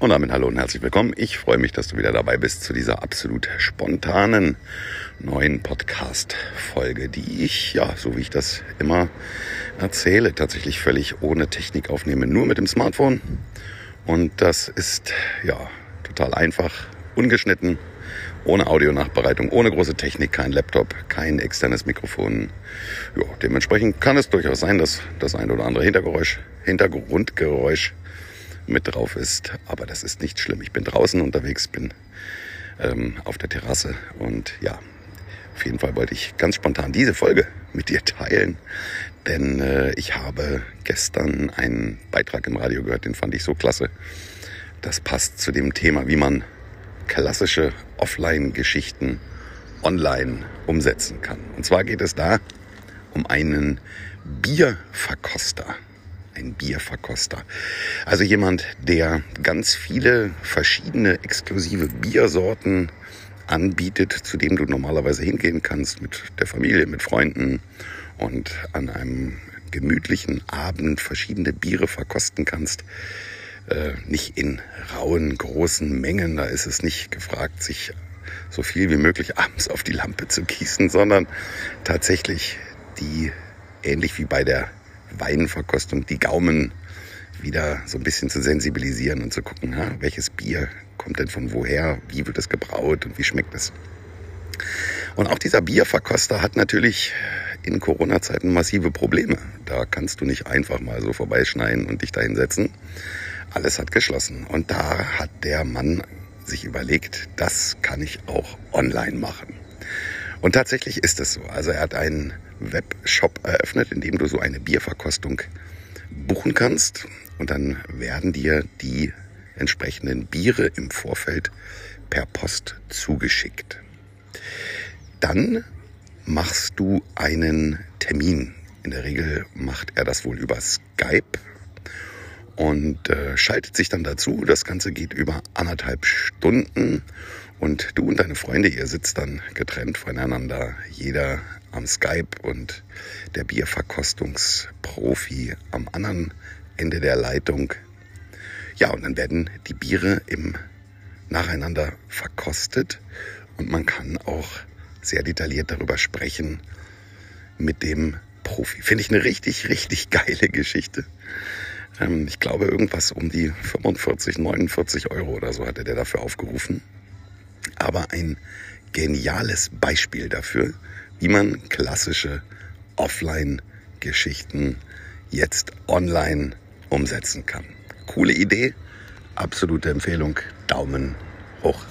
Und damit hallo und herzlich willkommen. Ich freue mich, dass du wieder dabei bist zu dieser absolut spontanen neuen Podcast-Folge, die ich, ja, so wie ich das immer erzähle, tatsächlich völlig ohne Technik aufnehme, nur mit dem Smartphone. Und das ist, ja, total einfach, ungeschnitten, ohne Audionachbereitung, ohne große Technik, kein Laptop, kein externes Mikrofon. Ja, dementsprechend kann es durchaus sein, dass das ein oder andere Hintergeräusch, Hintergrundgeräusch mit drauf ist. Aber das ist nicht schlimm. Ich bin draußen unterwegs, bin ähm, auf der Terrasse und ja, auf jeden Fall wollte ich ganz spontan diese Folge mit dir teilen, denn äh, ich habe gestern einen Beitrag im Radio gehört, den fand ich so klasse. Das passt zu dem Thema, wie man klassische Offline-Geschichten online umsetzen kann. Und zwar geht es da um einen Bierverkoster ein Bierverkoster. Also jemand, der ganz viele verschiedene exklusive Biersorten anbietet, zu dem du normalerweise hingehen kannst mit der Familie, mit Freunden und an einem gemütlichen Abend verschiedene Biere verkosten kannst. Äh, nicht in rauen, großen Mengen, da ist es nicht gefragt, sich so viel wie möglich abends auf die Lampe zu gießen, sondern tatsächlich die, ähnlich wie bei der Weinverkostung die Gaumen wieder so ein bisschen zu sensibilisieren und zu gucken, ja, welches Bier kommt denn von woher, wie wird es gebraut und wie schmeckt es. Und auch dieser Bierverkoster hat natürlich in Corona-Zeiten massive Probleme. Da kannst du nicht einfach mal so vorbeischneiden und dich da hinsetzen. Alles hat geschlossen. Und da hat der Mann sich überlegt, das kann ich auch online machen. Und tatsächlich ist es so. Also er hat einen Webshop eröffnet, in dem du so eine Bierverkostung buchen kannst. Und dann werden dir die entsprechenden Biere im Vorfeld per Post zugeschickt. Dann machst du einen Termin. In der Regel macht er das wohl über Skype und äh, schaltet sich dann dazu. Das Ganze geht über anderthalb Stunden und du und deine Freunde, ihr sitzt dann getrennt voneinander, jeder am Skype und der Bierverkostungsprofi am anderen Ende der Leitung. Ja, und dann werden die Biere im nacheinander verkostet und man kann auch sehr detailliert darüber sprechen mit dem Profi. Finde ich eine richtig, richtig geile Geschichte. Ähm, ich glaube, irgendwas um die 45, 49 Euro oder so hatte der dafür aufgerufen aber ein geniales Beispiel dafür, wie man klassische Offline-Geschichten jetzt online umsetzen kann. Coole Idee, absolute Empfehlung, Daumen hoch.